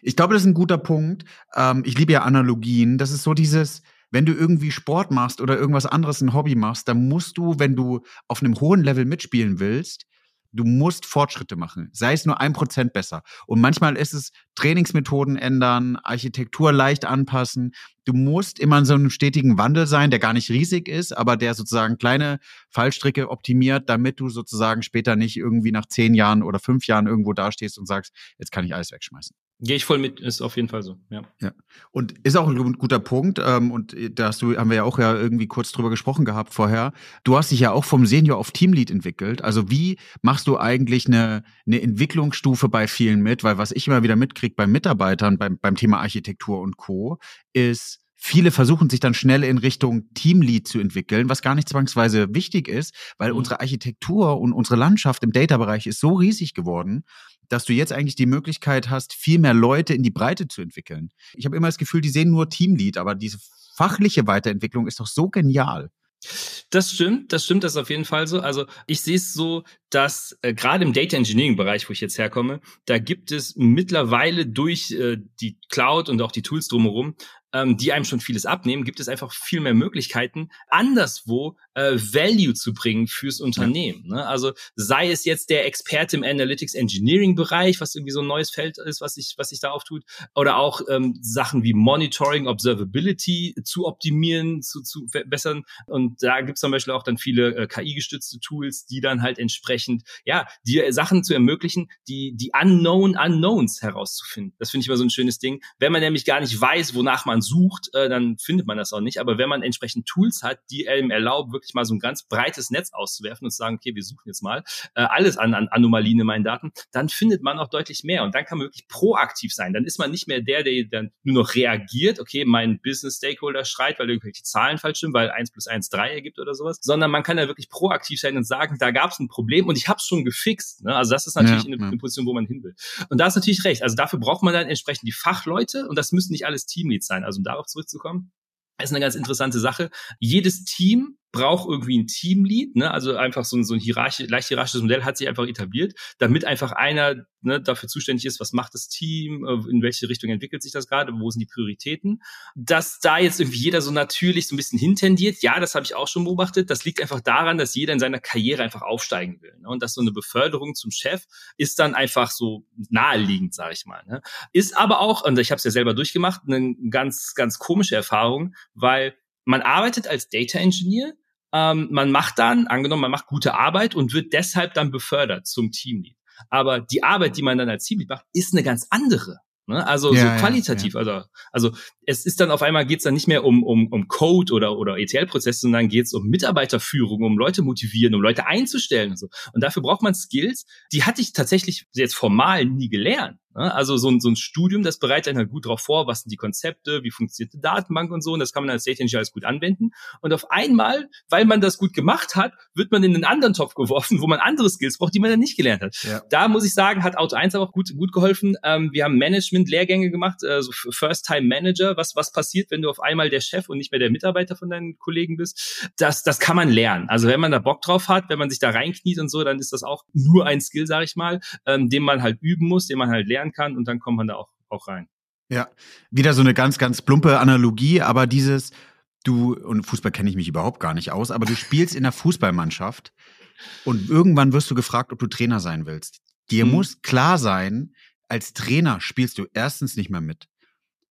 Ich glaube, das ist ein guter Punkt. Ähm, ich liebe ja Analogien. Das ist so dieses, wenn du irgendwie Sport machst oder irgendwas anderes, ein Hobby machst, dann musst du, wenn du auf einem hohen Level mitspielen willst, du musst Fortschritte machen. Sei es nur ein Prozent besser. Und manchmal ist es Trainingsmethoden ändern, Architektur leicht anpassen. Du musst immer in so einem stetigen Wandel sein, der gar nicht riesig ist, aber der sozusagen kleine Fallstricke optimiert, damit du sozusagen später nicht irgendwie nach zehn Jahren oder fünf Jahren irgendwo dastehst und sagst, jetzt kann ich alles wegschmeißen. Gehe ich voll mit, ist auf jeden Fall so, ja. Ja. Und ist auch ein guter Punkt, ähm, und da hast du, haben wir ja auch ja irgendwie kurz drüber gesprochen gehabt vorher. Du hast dich ja auch vom Senior auf Teamlead entwickelt. Also wie machst du eigentlich eine, eine Entwicklungsstufe bei vielen mit? Weil was ich immer wieder mitkriege bei Mitarbeitern beim, beim Thema Architektur und Co., ist, viele versuchen sich dann schnell in Richtung Teamlead zu entwickeln, was gar nicht zwangsweise wichtig ist, weil mhm. unsere Architektur und unsere Landschaft im Data-Bereich ist so riesig geworden, dass du jetzt eigentlich die Möglichkeit hast, viel mehr Leute in die Breite zu entwickeln. Ich habe immer das Gefühl, die sehen nur Teamlead, aber diese fachliche Weiterentwicklung ist doch so genial. Das stimmt, das stimmt, das ist auf jeden Fall so. Also ich sehe es so, dass äh, gerade im Data Engineering Bereich, wo ich jetzt herkomme, da gibt es mittlerweile durch äh, die Cloud und auch die Tools drumherum ähm, die einem schon vieles abnehmen, gibt es einfach viel mehr Möglichkeiten, anderswo äh, Value zu bringen fürs Unternehmen. Ne? Also sei es jetzt der Experte im Analytics Engineering Bereich, was irgendwie so ein neues Feld ist, was sich was sich da auftut, oder auch ähm, Sachen wie Monitoring, Observability zu optimieren, zu, zu verbessern. Und da gibt es zum Beispiel auch dann viele äh, KI-gestützte Tools, die dann halt entsprechend, ja, die Sachen zu ermöglichen, die die Unknown Unknowns herauszufinden. Das finde ich immer so ein schönes Ding. Wenn man nämlich gar nicht weiß, wonach man sucht, äh, dann findet man das auch nicht. Aber wenn man entsprechend Tools hat, die einem erlauben, wirklich mal so ein ganz breites Netz auszuwerfen und zu sagen, okay, wir suchen jetzt mal äh, alles an, an Anomalien in meinen Daten, dann findet man auch deutlich mehr. Und dann kann man wirklich proaktiv sein. Dann ist man nicht mehr der, der dann nur noch reagiert, okay, mein Business-Stakeholder schreit, weil irgendwelche Zahlen falsch stimmen, weil eins plus eins drei ergibt oder sowas, sondern man kann da wirklich proaktiv sein und sagen, da gab es ein Problem und ich habe es schon gefixt. Ne? Also das ist natürlich ja, eine, eine Position, wo man hin will. Und da ist natürlich recht. Also dafür braucht man dann entsprechend die Fachleute und das müssen nicht alles Teamleads sein. Also um darauf zurückzukommen, ist eine ganz interessante Sache. Jedes Team braucht irgendwie ein Teamlead, ne? also einfach so ein, so ein hierarchisch, leicht hierarchisches Modell hat sich einfach etabliert, damit einfach einer ne, dafür zuständig ist, was macht das Team, äh, in welche Richtung entwickelt sich das gerade, wo sind die Prioritäten. Dass da jetzt irgendwie jeder so natürlich so ein bisschen hintendiert, ja, das habe ich auch schon beobachtet, das liegt einfach daran, dass jeder in seiner Karriere einfach aufsteigen will. Ne? Und dass so eine Beförderung zum Chef ist dann einfach so naheliegend, sage ich mal. Ne? Ist aber auch, und ich habe es ja selber durchgemacht, eine ganz, ganz komische Erfahrung, weil man arbeitet als Data Engineer, ähm, man macht dann, angenommen, man macht gute Arbeit und wird deshalb dann befördert zum Teamlead. Aber die Arbeit, die man dann als Teamlead macht, ist eine ganz andere. Ne? Also ja, so qualitativ. Ja, ja. Also, also es ist dann auf einmal geht's dann nicht mehr um, um, um Code oder, oder ETL-Prozesse, sondern geht's um Mitarbeiterführung, um Leute motivieren, um Leute einzustellen und so. Und dafür braucht man Skills, die hatte ich tatsächlich jetzt formal nie gelernt. Ne? Also so ein, so ein Studium, das bereitet einen halt gut darauf vor, was sind die Konzepte, wie funktioniert die Datenbank und so. Und das kann man als Data Engineer alles gut anwenden. Und auf einmal, weil man das gut gemacht hat, wird man in einen anderen Topf geworfen, wo man andere Skills braucht, die man dann nicht gelernt hat. Ja. Da muss ich sagen, hat Auto 1 aber auch gut, gut geholfen. Ähm, wir haben Management-Lehrgänge gemacht, äh, so First-Time-Manager. Was, was passiert, wenn du auf einmal der Chef und nicht mehr der Mitarbeiter von deinen Kollegen bist? Das, das kann man lernen. Also wenn man da Bock drauf hat, wenn man sich da reinkniet und so, dann ist das auch nur ein Skill, sag ich mal, ähm, den man halt üben muss, den man halt lernen lernen kann und dann kommt man da auch, auch rein. Ja, wieder so eine ganz, ganz plumpe Analogie, aber dieses, du, und Fußball kenne ich mich überhaupt gar nicht aus, aber du spielst in der Fußballmannschaft und irgendwann wirst du gefragt, ob du Trainer sein willst. Dir mhm. muss klar sein, als Trainer spielst du erstens nicht mehr mit.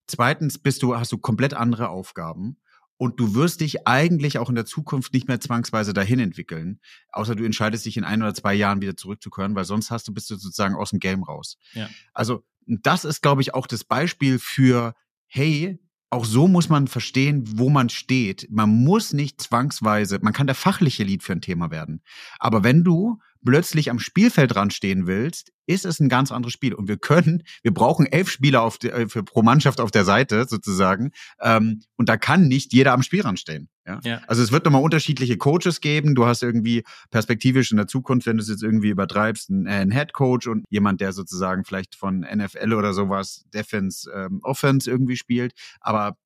Zweitens bist du, hast du komplett andere Aufgaben. Und du wirst dich eigentlich auch in der Zukunft nicht mehr zwangsweise dahin entwickeln, außer du entscheidest dich in ein oder zwei Jahren wieder zurückzukehren, weil sonst hast du bist du sozusagen aus dem Game raus. Ja. Also das ist, glaube ich, auch das Beispiel für, hey, auch so muss man verstehen, wo man steht. Man muss nicht zwangsweise, man kann der fachliche Lied für ein Thema werden. Aber wenn du plötzlich am Spielfeld dran stehen willst, ist es ein ganz anderes Spiel. Und wir können, wir brauchen elf Spieler auf die, für, pro Mannschaft auf der Seite sozusagen. Ähm, und da kann nicht jeder am Spielrand stehen. Ja? ja. Also es wird nochmal unterschiedliche Coaches geben. Du hast irgendwie perspektivisch in der Zukunft, wenn du es jetzt irgendwie übertreibst, einen, äh, einen Head Coach und jemand, der sozusagen vielleicht von NFL oder sowas Defense, ähm, Offense irgendwie spielt. Aber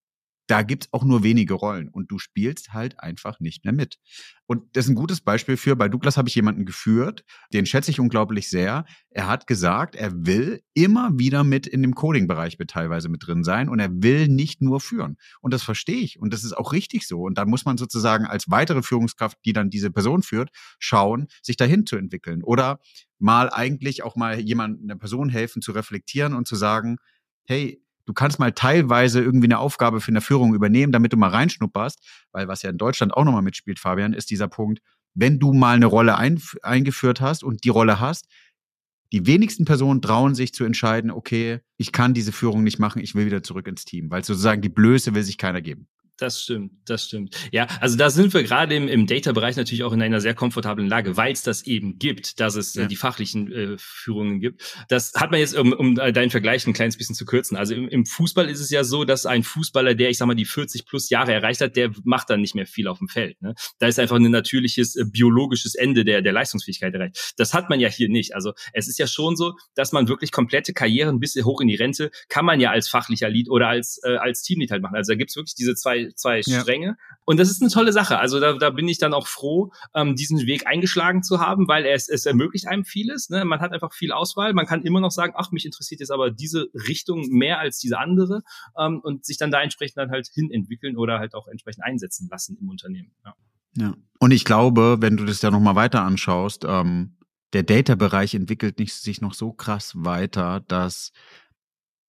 da gibt's auch nur wenige Rollen und du spielst halt einfach nicht mehr mit. Und das ist ein gutes Beispiel für, bei Douglas habe ich jemanden geführt, den schätze ich unglaublich sehr. Er hat gesagt, er will immer wieder mit in dem Coding-Bereich teilweise mit drin sein und er will nicht nur führen. Und das verstehe ich und das ist auch richtig so. Und da muss man sozusagen als weitere Führungskraft, die dann diese Person führt, schauen, sich dahin zu entwickeln. Oder mal eigentlich auch mal jemand, einer Person helfen zu reflektieren und zu sagen, hey, du kannst mal teilweise irgendwie eine Aufgabe für eine Führung übernehmen, damit du mal reinschnupperst, weil was ja in Deutschland auch nochmal mitspielt, Fabian, ist dieser Punkt, wenn du mal eine Rolle ein, eingeführt hast und die Rolle hast, die wenigsten Personen trauen sich zu entscheiden, okay, ich kann diese Führung nicht machen, ich will wieder zurück ins Team, weil sozusagen die Blöße will sich keiner geben. Das stimmt, das stimmt. Ja, also da sind wir gerade im, im Data-Bereich natürlich auch in einer sehr komfortablen Lage, weil es das eben gibt, dass es äh, ja. die fachlichen äh, Führungen gibt. Das hat man jetzt, um, um deinen Vergleich ein kleines bisschen zu kürzen. Also im, im Fußball ist es ja so, dass ein Fußballer, der, ich sag mal, die 40 plus Jahre erreicht hat, der macht dann nicht mehr viel auf dem Feld. Ne? Da ist einfach ein natürliches äh, biologisches Ende der, der Leistungsfähigkeit erreicht. Das hat man ja hier nicht. Also es ist ja schon so, dass man wirklich komplette Karrieren bis hoch in die Rente kann man ja als fachlicher Lead oder als, äh, als Teamlead halt machen. Also da gibt's wirklich diese zwei zwei, ja. Stränge. Und das ist eine tolle Sache. Also da, da bin ich dann auch froh, ähm, diesen Weg eingeschlagen zu haben, weil es, es ermöglicht einem vieles. Ne? Man hat einfach viel Auswahl. Man kann immer noch sagen, ach, mich interessiert jetzt aber diese Richtung mehr als diese andere ähm, und sich dann da entsprechend dann halt hinentwickeln oder halt auch entsprechend einsetzen lassen im Unternehmen. Ja. ja. Und ich glaube, wenn du das ja nochmal weiter anschaust, ähm, der Data-Bereich entwickelt nicht, sich noch so krass weiter, dass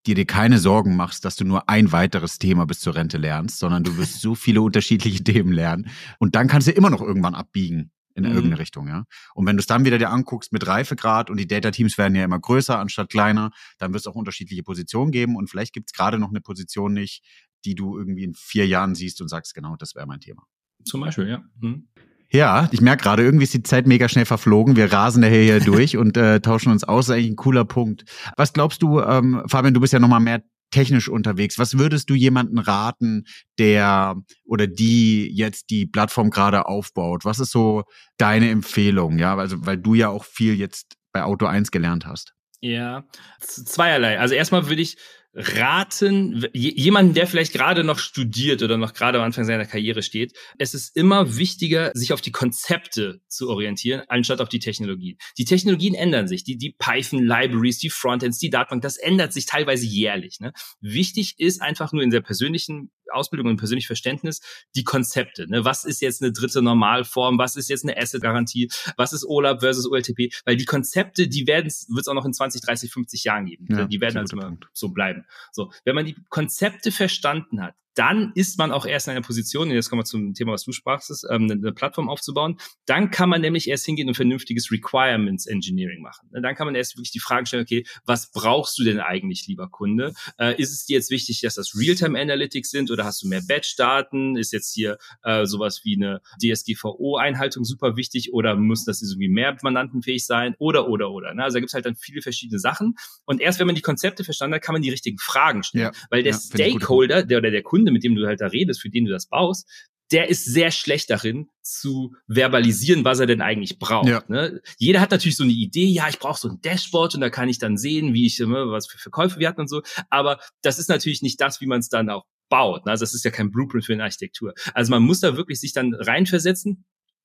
dir dir keine Sorgen machst, dass du nur ein weiteres Thema bis zur Rente lernst, sondern du wirst so viele unterschiedliche Themen lernen. Und dann kannst du immer noch irgendwann abbiegen in mhm. irgendeine Richtung, ja. Und wenn du es dann wieder dir anguckst mit Reifegrad und die Data Teams werden ja immer größer anstatt kleiner, dann wird es auch unterschiedliche Positionen geben und vielleicht gibt es gerade noch eine Position nicht, die du irgendwie in vier Jahren siehst und sagst, genau, das wäre mein Thema. Zum Beispiel, ja. Mhm. Ja, ich merke gerade, irgendwie ist die Zeit mega schnell verflogen. Wir rasen daher hier durch und äh, tauschen uns aus. Das ist eigentlich ein cooler Punkt. Was glaubst du, ähm, Fabian, du bist ja nochmal mehr technisch unterwegs. Was würdest du jemanden raten, der oder die jetzt die Plattform gerade aufbaut? Was ist so deine Empfehlung? Ja, also weil du ja auch viel jetzt bei Auto 1 gelernt hast. Ja, zweierlei. Also erstmal würde ich raten, jemanden, der vielleicht gerade noch studiert oder noch gerade am Anfang seiner Karriere steht, es ist immer wichtiger, sich auf die Konzepte zu orientieren, anstatt auf die Technologien. Die Technologien ändern sich. Die, die Python-Libraries, die Frontends, die Datenbank, das ändert sich teilweise jährlich. Ne? Wichtig ist einfach nur in der persönlichen Ausbildung und persönlichen Verständnis die Konzepte. Ne? Was ist jetzt eine dritte Normalform? Was ist jetzt eine Asset-Garantie? Was ist OLAP versus OLTP? Weil die Konzepte, die werden wird es auch noch in 20, 30, 50 Jahren geben. Ja, die werden also immer so bleiben. So, wenn man die Konzepte verstanden hat, dann ist man auch erst in einer Position, und jetzt kommen wir zum Thema, was du sprachst, ähm, eine Plattform aufzubauen. Dann kann man nämlich erst hingehen und vernünftiges Requirements Engineering machen. Dann kann man erst wirklich die Frage stellen, okay, was brauchst du denn eigentlich, lieber Kunde? Äh, ist es dir jetzt wichtig, dass das Realtime Analytics sind oder hast du mehr Batch-Daten? Ist jetzt hier äh, sowas wie eine DSGVO-Einhaltung super wichtig oder muss das irgendwie mehr mandantenfähig sein? Oder, oder, oder. Ne? Also da gibt es halt dann viele verschiedene Sachen. Und erst wenn man die Konzepte verstanden hat, kann man die richtigen Fragen stellen. Ja, Weil der ja, Stakeholder, der oder der Kunde Kunde, mit dem du halt da redest, für den du das baust, der ist sehr schlecht darin, zu verbalisieren, was er denn eigentlich braucht. Ja. Ne? Jeder hat natürlich so eine Idee, ja, ich brauche so ein Dashboard und da kann ich dann sehen, wie ich, ne, was für Verkäufe wir hatten und so. Aber das ist natürlich nicht das, wie man es dann auch baut. Ne? Also das ist ja kein Blueprint für eine Architektur. Also man muss da wirklich sich dann reinversetzen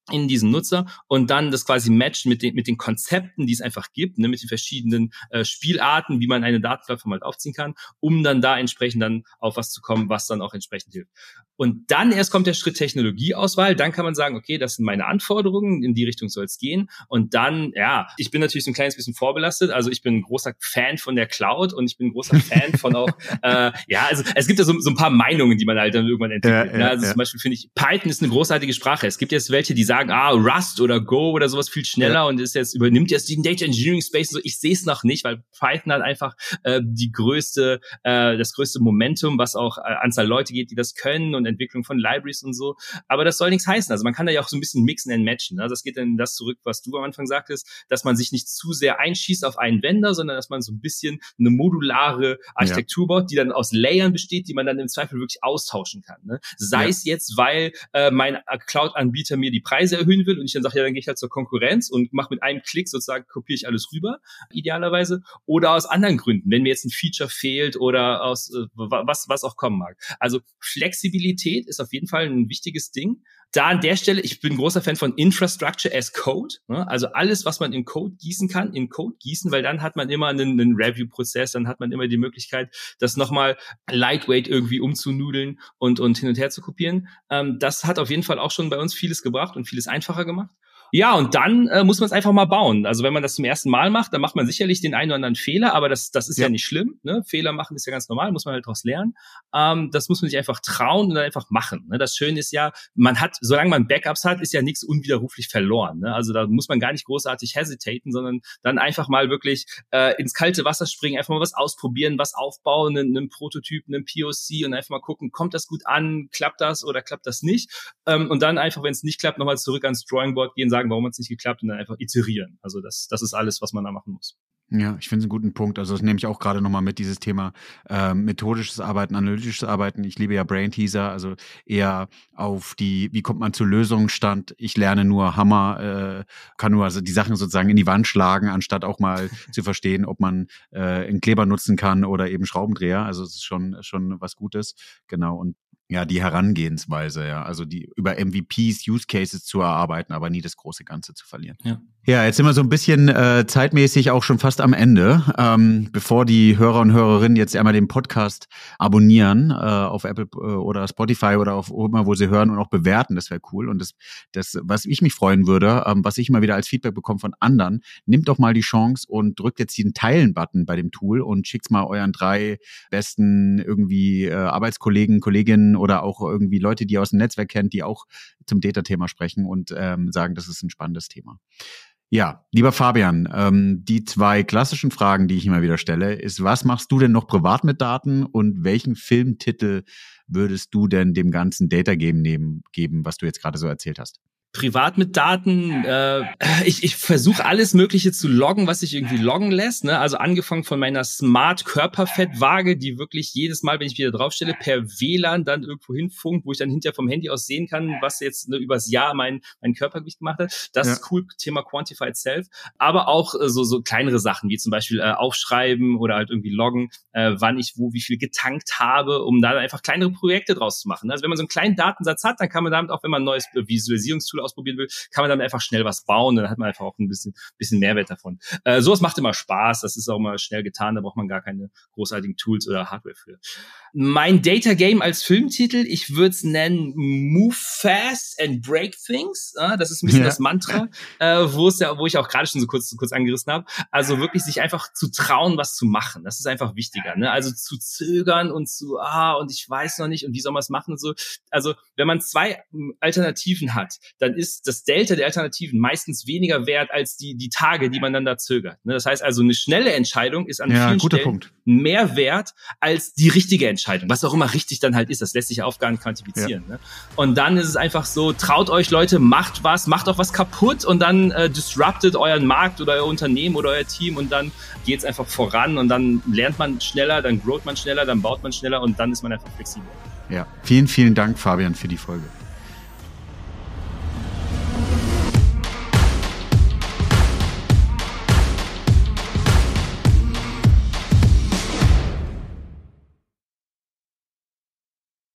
in diesen Nutzer und dann das quasi matchen mit den, mit den Konzepten, die es einfach gibt, ne, mit den verschiedenen äh, Spielarten, wie man eine Datenplattform halt aufziehen kann, um dann da entsprechend dann auf was zu kommen, was dann auch entsprechend hilft. Und dann erst kommt der Schritt Technologieauswahl, dann kann man sagen, okay, das sind meine Anforderungen, in die Richtung soll es gehen. Und dann, ja, ich bin natürlich so ein kleines bisschen vorbelastet, also ich bin ein großer Fan von der Cloud und ich bin ein großer Fan von auch, äh, ja, also es gibt ja so, so ein paar Meinungen, die man halt dann irgendwann entwickelt. Ja, ne? ja, also ja. zum Beispiel finde ich, Python ist eine großartige Sprache. Es gibt jetzt welche, die sagen, ah, Rust oder Go oder sowas viel schneller ja. und ist jetzt übernimmt jetzt den Data Engineering Space. So, ich sehe es noch nicht, weil Python hat einfach äh, die größte, äh, das größte Momentum, was auch äh, Anzahl Leute geht, die das können und Entwicklung von Libraries und so. Aber das soll nichts heißen. Also man kann da ja auch so ein bisschen mixen and matchen. Also das geht dann das zurück, was du am Anfang sagtest, dass man sich nicht zu sehr einschießt auf einen Vendor, sondern dass man so ein bisschen eine modulare Architektur ja. baut, die dann aus Layern besteht, die man dann im Zweifel wirklich austauschen kann. Ne? Sei ja. es jetzt, weil äh, mein Cloud-Anbieter mir die Preise erhöhen will und ich dann sage, ja, dann gehe ich halt zur Konkurrenz und mache mit einem Klick sozusagen, kopiere ich alles rüber, idealerweise. Oder aus anderen Gründen, wenn mir jetzt ein Feature fehlt oder aus äh, was, was auch kommen mag. Also Flexibilität ist auf jeden Fall ein wichtiges Ding. Da an der Stelle, ich bin großer Fan von Infrastructure as Code. Ne? Also alles, was man in Code gießen kann, in Code gießen, weil dann hat man immer einen, einen Review-Prozess, dann hat man immer die Möglichkeit, das nochmal lightweight irgendwie umzunudeln und, und hin und her zu kopieren. Ähm, das hat auf jeden Fall auch schon bei uns vieles gebracht und vieles einfacher gemacht. Ja, und dann äh, muss man es einfach mal bauen. Also wenn man das zum ersten Mal macht, dann macht man sicherlich den einen oder anderen Fehler, aber das, das ist ja, ja nicht schlimm. Ne? Fehler machen ist ja ganz normal, muss man halt daraus lernen. Ähm, das muss man sich einfach trauen und dann einfach machen. Ne? Das Schöne ist ja, man hat, solange man Backups hat, ist ja nichts unwiderruflich verloren. Ne? Also da muss man gar nicht großartig hesitaten, sondern dann einfach mal wirklich äh, ins kalte Wasser springen, einfach mal was ausprobieren, was aufbauen, einen, einen Prototyp, einen POC und einfach mal gucken, kommt das gut an, klappt das oder klappt das nicht? Ähm, und dann einfach, wenn es nicht klappt, nochmal zurück ans Drawing Board gehen, sagen, sagen, warum hat es nicht geklappt und dann einfach iterieren. Also das, das ist alles, was man da machen muss. Ja, ich finde es einen guten Punkt. Also das nehme ich auch gerade nochmal mit, dieses Thema äh, methodisches Arbeiten, analytisches Arbeiten. Ich liebe ja Brain Teaser, also eher auf die, wie kommt man zu Lösungen stand. Ich lerne nur Hammer, äh, kann nur also die Sachen sozusagen in die Wand schlagen, anstatt auch mal zu verstehen, ob man äh, einen Kleber nutzen kann oder eben Schraubendreher. Also es ist schon, schon was Gutes. Genau. Und ja, die Herangehensweise, ja. Also die über MVPs, Use Cases zu erarbeiten, aber nie das große Ganze zu verlieren. Ja, ja jetzt sind wir so ein bisschen äh, zeitmäßig auch schon fast am Ende. Ähm, bevor die Hörer und Hörerinnen jetzt einmal den Podcast abonnieren äh, auf Apple äh, oder Spotify oder auf immer, wo sie hören und auch bewerten, das wäre cool. Und das, das, was ich mich freuen würde, ähm, was ich immer wieder als Feedback bekomme von anderen, nimmt doch mal die Chance und drückt jetzt den Teilen-Button bei dem Tool und schickt mal euren drei besten irgendwie äh, Arbeitskollegen, Kolleginnen oder auch irgendwie Leute, die ihr aus dem Netzwerk kennt, die auch zum Data-Thema sprechen und ähm, sagen, das ist ein spannendes Thema. Ja, lieber Fabian, ähm, die zwei klassischen Fragen, die ich immer wieder stelle, ist, was machst du denn noch privat mit Daten und welchen Filmtitel würdest du denn dem ganzen Data Game nehmen, geben, was du jetzt gerade so erzählt hast? Privat mit Daten. Äh, ich ich versuche alles Mögliche zu loggen, was sich irgendwie loggen lässt. Ne? Also angefangen von meiner Smart Körperfettwaage, die wirklich jedes Mal, wenn ich wieder draufstelle, per WLAN dann irgendwo hinfunkt, wo ich dann hinterher vom Handy aus sehen kann, was jetzt ne, übers Jahr mein mein Körpergewicht gemacht hat. Das ja. ist cool, Thema Quantified Self. Aber auch äh, so so kleinere Sachen wie zum Beispiel äh, aufschreiben oder halt irgendwie loggen, äh, wann ich wo wie viel getankt habe, um da einfach kleinere Projekte draus zu machen. Also wenn man so einen kleinen Datensatz hat, dann kann man damit auch, wenn man ein neues Visualisierungstool ausprobieren will, kann man dann einfach schnell was bauen. Dann hat man einfach auch ein bisschen, bisschen Mehrwert davon. Äh, sowas macht immer Spaß. Das ist auch immer schnell getan. Da braucht man gar keine großartigen Tools oder Hardware für. Mein Data Game als Filmtitel, ich würde es nennen Move Fast and Break Things. Äh, das ist ein bisschen ja. das Mantra, äh, wo es ja, wo ich auch gerade schon so kurz, so kurz angerissen habe. Also wirklich sich einfach zu trauen, was zu machen. Das ist einfach wichtiger. Ne? Also zu zögern und zu, ah, und ich weiß noch nicht und wie soll man es machen und so. Also wenn man zwei Alternativen hat, dann dann ist das Delta der Alternativen meistens weniger wert als die, die Tage, die man dann da zögert. Ne? Das heißt also, eine schnelle Entscheidung ist an ja, vielen Stellen Punkt. mehr wert als die richtige Entscheidung. Was auch immer richtig dann halt ist, das lässt sich auf gar nicht quantifizieren. Ja. Ne? Und dann ist es einfach so, traut euch Leute, macht was, macht auch was kaputt und dann äh, disruptet euren Markt oder euer Unternehmen oder euer Team und dann geht es einfach voran und dann lernt man schneller, dann growt man schneller, dann baut man schneller und dann ist man einfach flexibel. Ja, vielen, vielen Dank, Fabian, für die Folge.